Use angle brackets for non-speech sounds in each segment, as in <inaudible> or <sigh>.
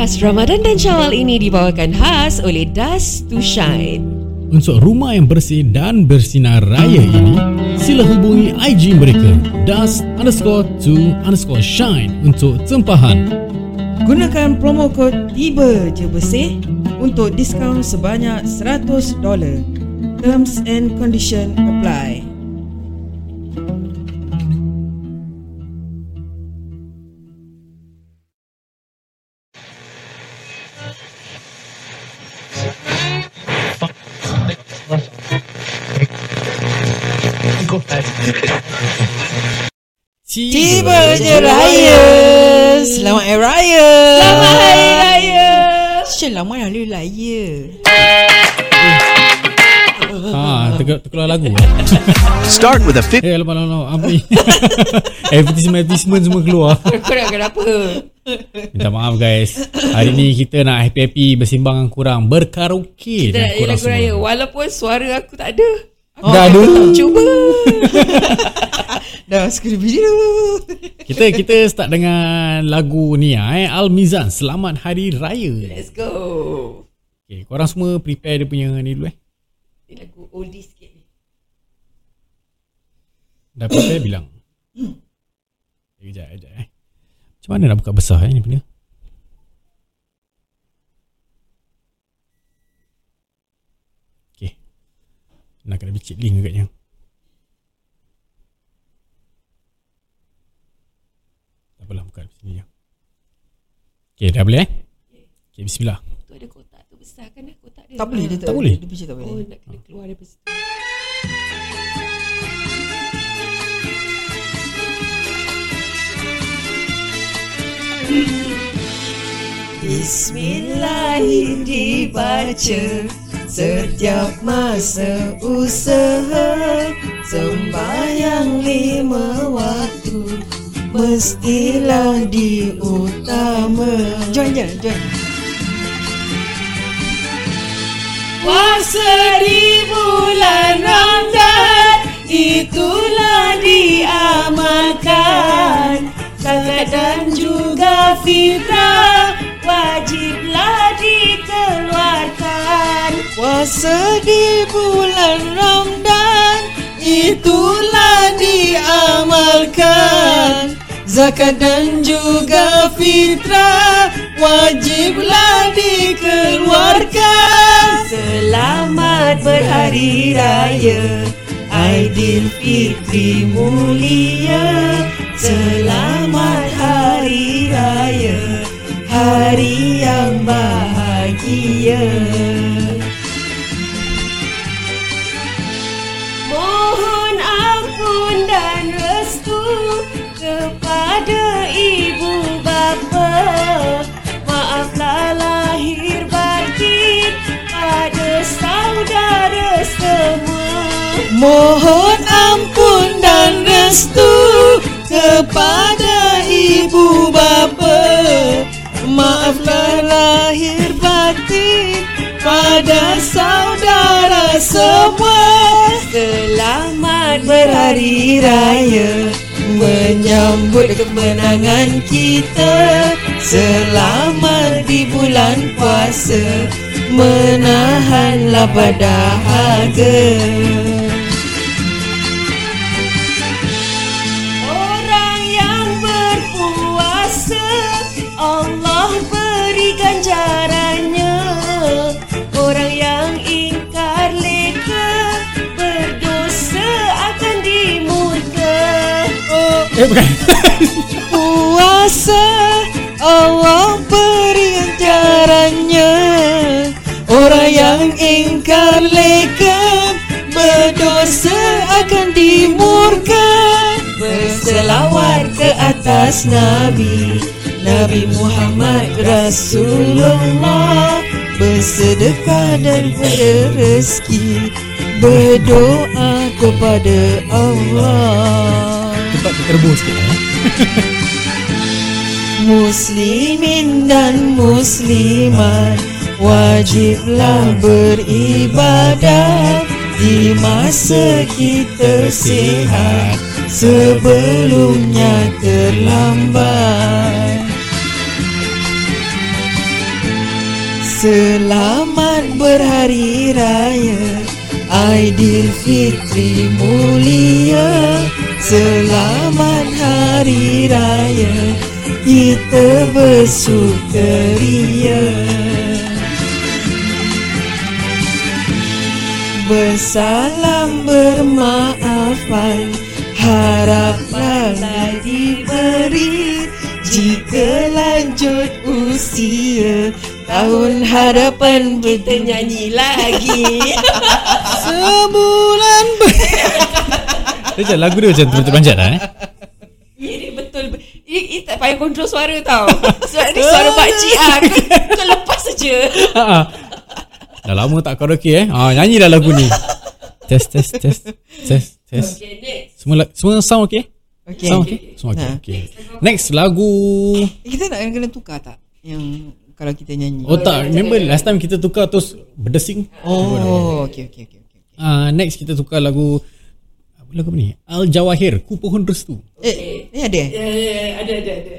Podcast Ramadan dan Syawal ini dibawakan khas oleh Dust to Shine. Untuk rumah yang bersih dan bersinar raya ini, sila hubungi IG mereka dust underscore to underscore shine untuk tempahan. Gunakan promo kod Tiba Je Bersih untuk diskaun sebanyak $100. Terms and condition apply. Tiba je raya. Selamat Hari Raya. Selamat Hari Raya. Selamat Hari Raya. Ha, terkeluar, terkeluar lagu. Start with a 50 Eh, lalu apa ni? advertisement advertisement semua keluar. Kau nak kenapa? Minta maaf guys. Hari ni kita nak happy-happy bersimbang dengan kurang, berkaraoke Kita nak dengan lagu raya. Walaupun suara aku tak ada. Dah ada. Cuba. <laughs> Dah skip video. Kita kita start dengan lagu ni ah, eh Al Mizan Selamat Hari Raya. Let's go. Okay, korang semua prepare dia punya ni dulu eh. Ni lagu oldie sikit ni. Dah prepare bilang. Eh, Kejap, kejap eh. Macam mana nak buka besar eh ni punya? Okay. Nak kena bicit link agaknya. Tak apalah buka di sini je. Okay, dah boleh eh? Okay, bismillah. Tu ada kotak tu besar kan eh? Kotak dia. Tak boleh dia Tak boleh? Dia picit tak Oh boleh. nak kena keluar daripada situ. Bismillah dibaca Setiap masa usaha Sembayang lima waktu Mestilah diutama Join je, join. Puasa di bulan Ramadan Itulah diamalkan. Zakat dan juga fitrah Wajiblah dikeluarkan Puasa di bulan Ramadan Itulah diamalkan. Zakat dan juga fitrah Wajiblah dikeluarkan. Selamat berhari raya Aidilfitri mulia. Selamat hari raya Hari yang bahagia restu kepada ibu bapa Maaflah lahir batin pada saudara semua. Selamat berhari raya Menyambut kemenangan kita. Selamat di bulan puasa Menahanlah dahaga Eh bukan. <laughs> Puasa Allah beri ganjarannya Orang yang ingkar leka Berdosa akan dimurka. Berselawat ke atas Nabi Nabi Muhammad Rasulullah. Bersedekah dan berrezeki Berdoa kepada Allah Terterbur sikit eh. Muslimin dan muslimat Wajiblah beribadah Di masa kita sihat Sebelumnya terlambat Selamat berhari raya Aidilfitri mulia Selamat hari raya. Kita bersukaria Bersalam bermaafan. Haraplah diberi Jika lanjut usia. Tahun harapan kita nyanyi lagi. <laughs> Sebulan ber... <laughs> Macam lagu dia macam terpanjat lah eh dia betul. Ini, ini tak payah kontrol suara tau. Suara ni <laughs> suara pakcik ah. Kau, kau lepas saja. Ha, ha. Dah lama tak karaoke eh ha, Nyanyi dah lagu ni Test test test Test test Okay, next. Semua, semua sound okay? Okay. Sound okay? Semua okay, Ha. okay. Next lagu Kita nak kena tukar tak? Yang kalau kita nyanyi Oh tak Remember last time kita tukar terus Berdesing Oh, okay, okay, okay, okay. uh, Next kita tukar lagu Lagu apa ni? Al Jawahir Ku Pohon Restu. Eh, ni ada? Eh? Ya, ya, ya, ada, ada, ada.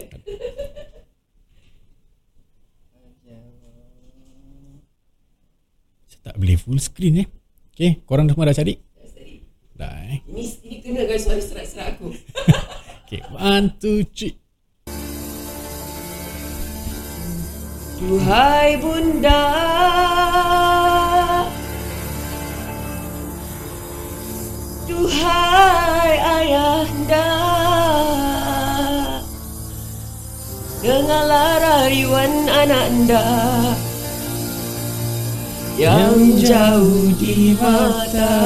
Saya tak boleh full screen eh. Okay Korang semua dah cari? Dah eh. Ini, ini kena kan suara serak-serak aku. <laughs> Okay One two three. Duhai bunda Duhai ayahanda Dengarlah rayuan anak anda Yang jauh di mata.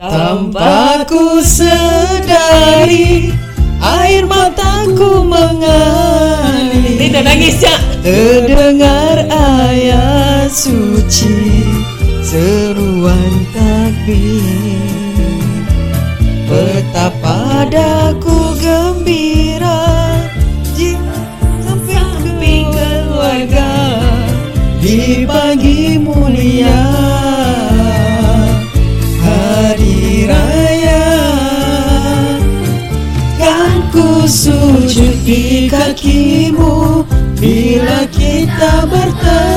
Tanpa ku sedari Air mataku mengalir. Dia dah nangis jak Terdengar ayat suci Seruan takbir. Betapa daku gembira sampai keluarga. Di pagi mulia Hari Raya. Kan ku sujud di kakimu Bila kita bertemu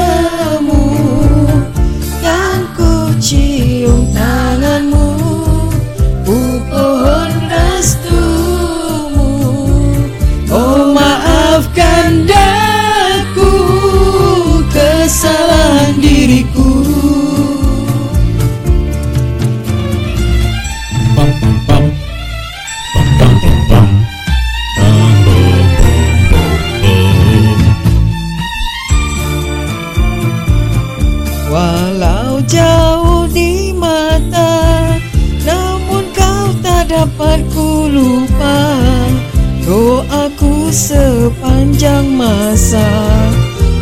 masa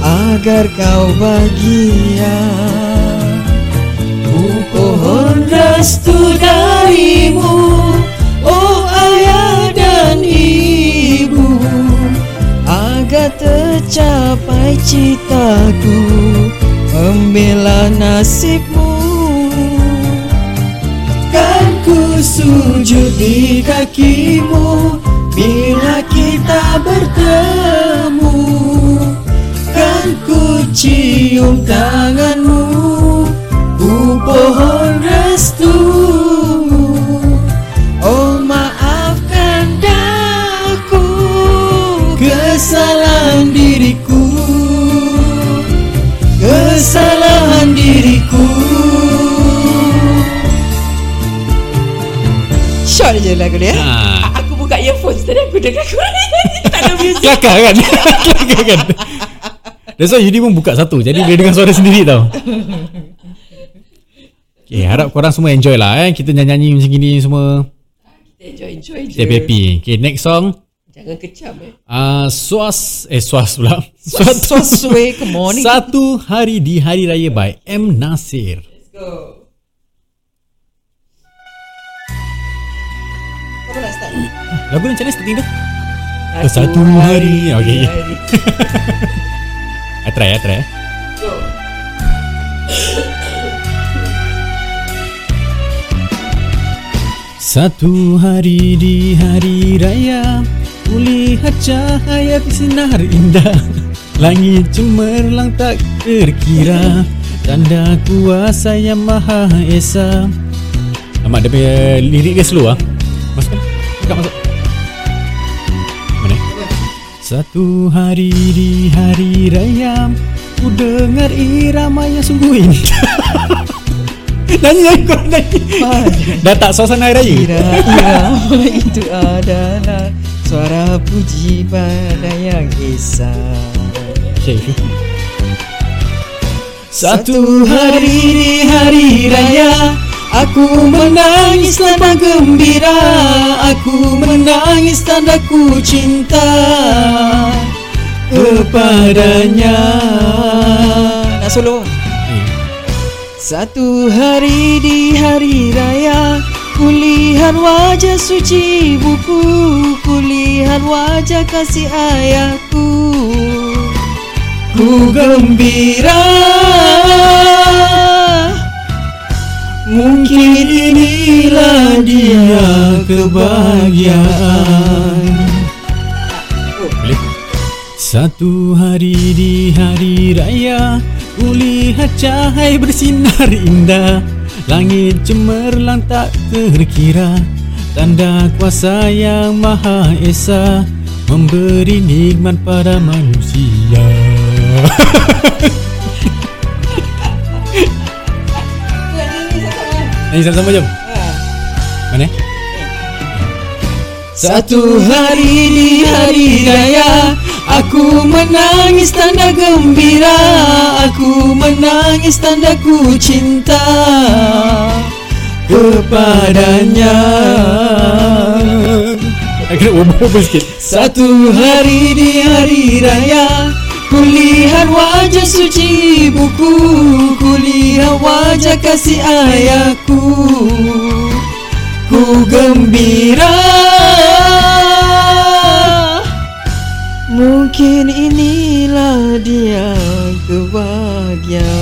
Agar kau bahagia. Ku pohon restu darimu Oh ayah dan ibu. Agar tercapai citaku Membela nasibmu. Kan ku sujud di kakimu Bila kita bertemu Kan ku cium tanganmu Ku pohon restumu. Oh maafkan daku Kesalahan diriku Kesalahan diriku. Short je lagu dia. Ha buka earphones. Tadi aku dengar <laughs> kau Tak ada music. Kelakar kan? <laughs> Kelakar kan? That's why Yudi pun buka satu. Jadi dia dengar suara sendiri tau. Okay harap korang semua enjoy lah eh. Kita nyanyi-nyanyi macam gini semua. Enjoy, enjoy je. Kita happy. Okay next song. Jangan kecam eh. Uh, Suas Eh Suas pula. Suas, Swaswe Good morning Satu hari di Hari Raya by M. Nasir. Let's go Kau nak start? <coughs> Lagu ni macam mana starting tu? Satu hari. Okay okay <laughs> I try I try. Go. <coughs> Satu hari di hari raya Kulihat cahaya bersinar indah. <laughs> Langit cemerlang tak terkira Tanda kuasa yang maha esa. Nampak dia punya lirik dia slow ah. Dekat masuk. Mana? Satu hari di hari raya Ku dengar irama yang sungguh <laughs> Nyanyi nyanyi kau nyanyi. Dah tak suasana hari raya? Irama itu adalah Suara puji pada yang esa. Syekh Satu hari di hari raya Aku menangis tanda gembira. Aku menangis tanda ku cinta. Kepadanya. Nak solo? Satu hari di hari raya Kulihat wajah suci buku Kulihat wajah kasih ayahku. Ku gembira Mungkin inilah dia kebahagiaan. Boleh? Satu hari di hari raya Kulihat cahaya bersinar indah. Langit cemerlang tak terkira Tanda kuasa yang maha esa Memberi nikmat pada manusia <laughs> Nyanyi sama-sama jom. Mana? Satu hari di hari raya Aku menangis tanda gembira. Aku menangis tanda ku cinta. Kepadanya. Agak wobble sikit? Satu hari di hari raya Kulihat wajah suci ibuku Kulihat wajah kasih ayahku Ku gembira Mungkin inilah dia kebahagiaan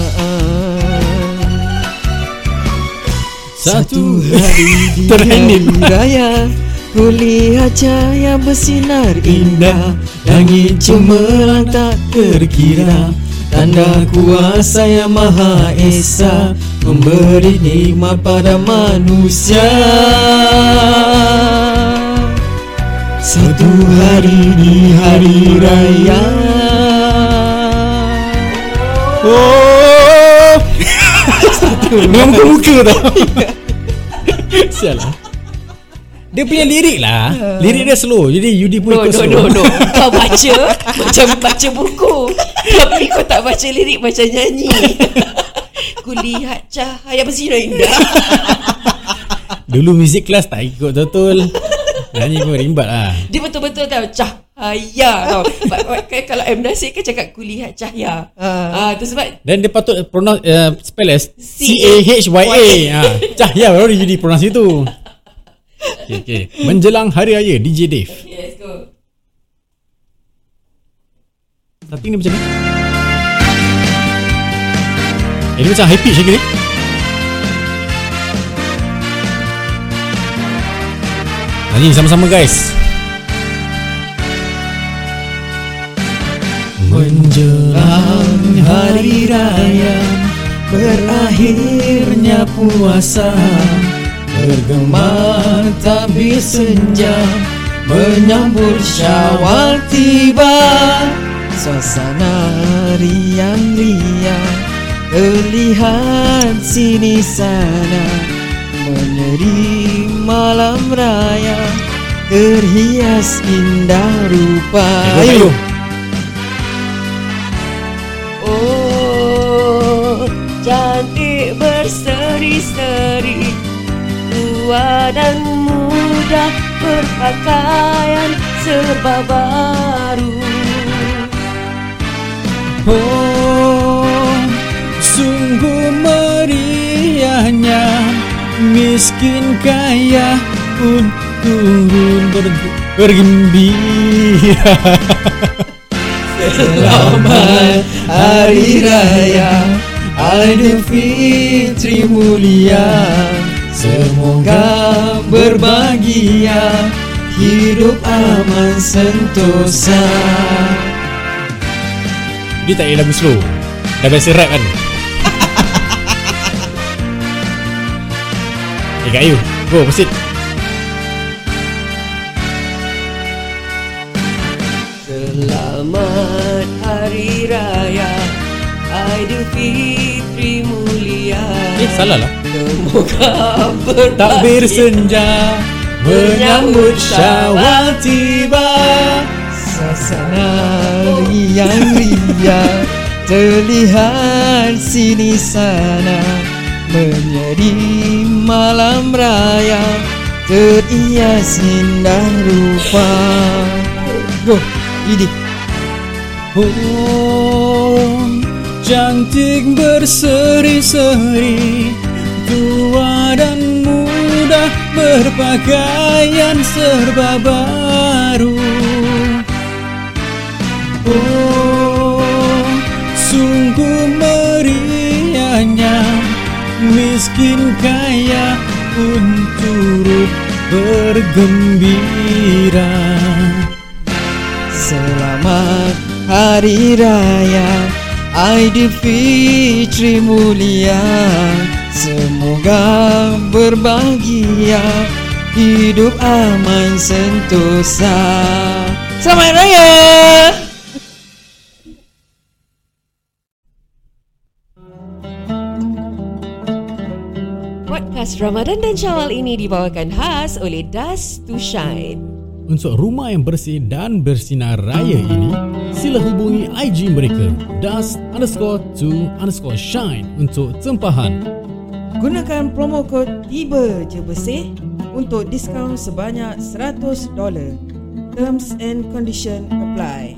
Satu hari di <laughs> Terhening. hari raya Kulihat cahaya bersinar indah. Langit Cemerlang tak terkira. Tanda kuasa yang maha esa Memberi nikmat pada manusia. Satu hari di hari raya. Oh. <laughs> Dengan muka-muka tau. <laughs> Sial lah Dia punya lirik lah Lirik dia slow Jadi Yudi pun No, ikut no, slow no, no. <laughs> Kau baca macam baca buku. Tapi kau tak baca lirik macam nyanyi. <laughs> Kulihat cahaya bersinar indah. <laughs> Dulu music class tak ikut betul Nyanyi pun rimbat lah Dia betul-betul tahu cahaya tau. Kalau M. Nasir kan cakap kulihat cahaya. Ah, tu sebab Dan dia patut pronounce uh, spell as C- C-A-H-Y-A ha, Cahaya baru dia jadi pronounce itu okay, okay. Menjelang Hari Raya DJ Dave. Okay, let's go. Tapi ni macam ni. Eh ni macam high pitch lagi ni. Nyanyi sama-sama guys. Menjelang hari raya Berakhirnya puasa Bergema tabir senja Menyambut syawal tiba. Suasana riang-riang Terlihat sini sana. Menyeri malam raya Terhias indah rupa. Ayo Oh, cantik berseri-seri Tua dan muda berpakaian serba baru Oh, sungguh meriahnya Miskin kaya pun turun ber- bergembira. Selamat Hari Raya Aidilfitri mulia Semoga berbahagia Hidup aman sentosa. Dia tak ada lagu slow. Dah biasa rap kan? <laughs> Eh Kak Ayu Go proceed. Selamat Hari Raya Aidilfitri mulia. Eh salah lah Semoga Takbir senja Menyambut syawal tiba. Sasana riang ria <laughs> Terlihat sini sana. Menjadi malam raya Terias indah rupa. Go, Didi Oh, cantik berseri-seri Tua dan muda berpakaian serba baru. Oh, sungguh meriahnya Miskin kaya pun turut bergembira. Selamat Hari Raya Aidilfitri mulia Semoga berbahagia Hidup aman sentosa Selamat Raya Podcast Ramadan dan Syawal ini dibawakan khas oleh Dust to Shine. Untuk rumah yang bersih dan bersinar raya ini, sila hubungi IG mereka dust underscore to underscore shine untuk tempahan. Gunakan promo kod Tiba Je Bersih Untuk diskaun sebanyak $100 Terms and condition apply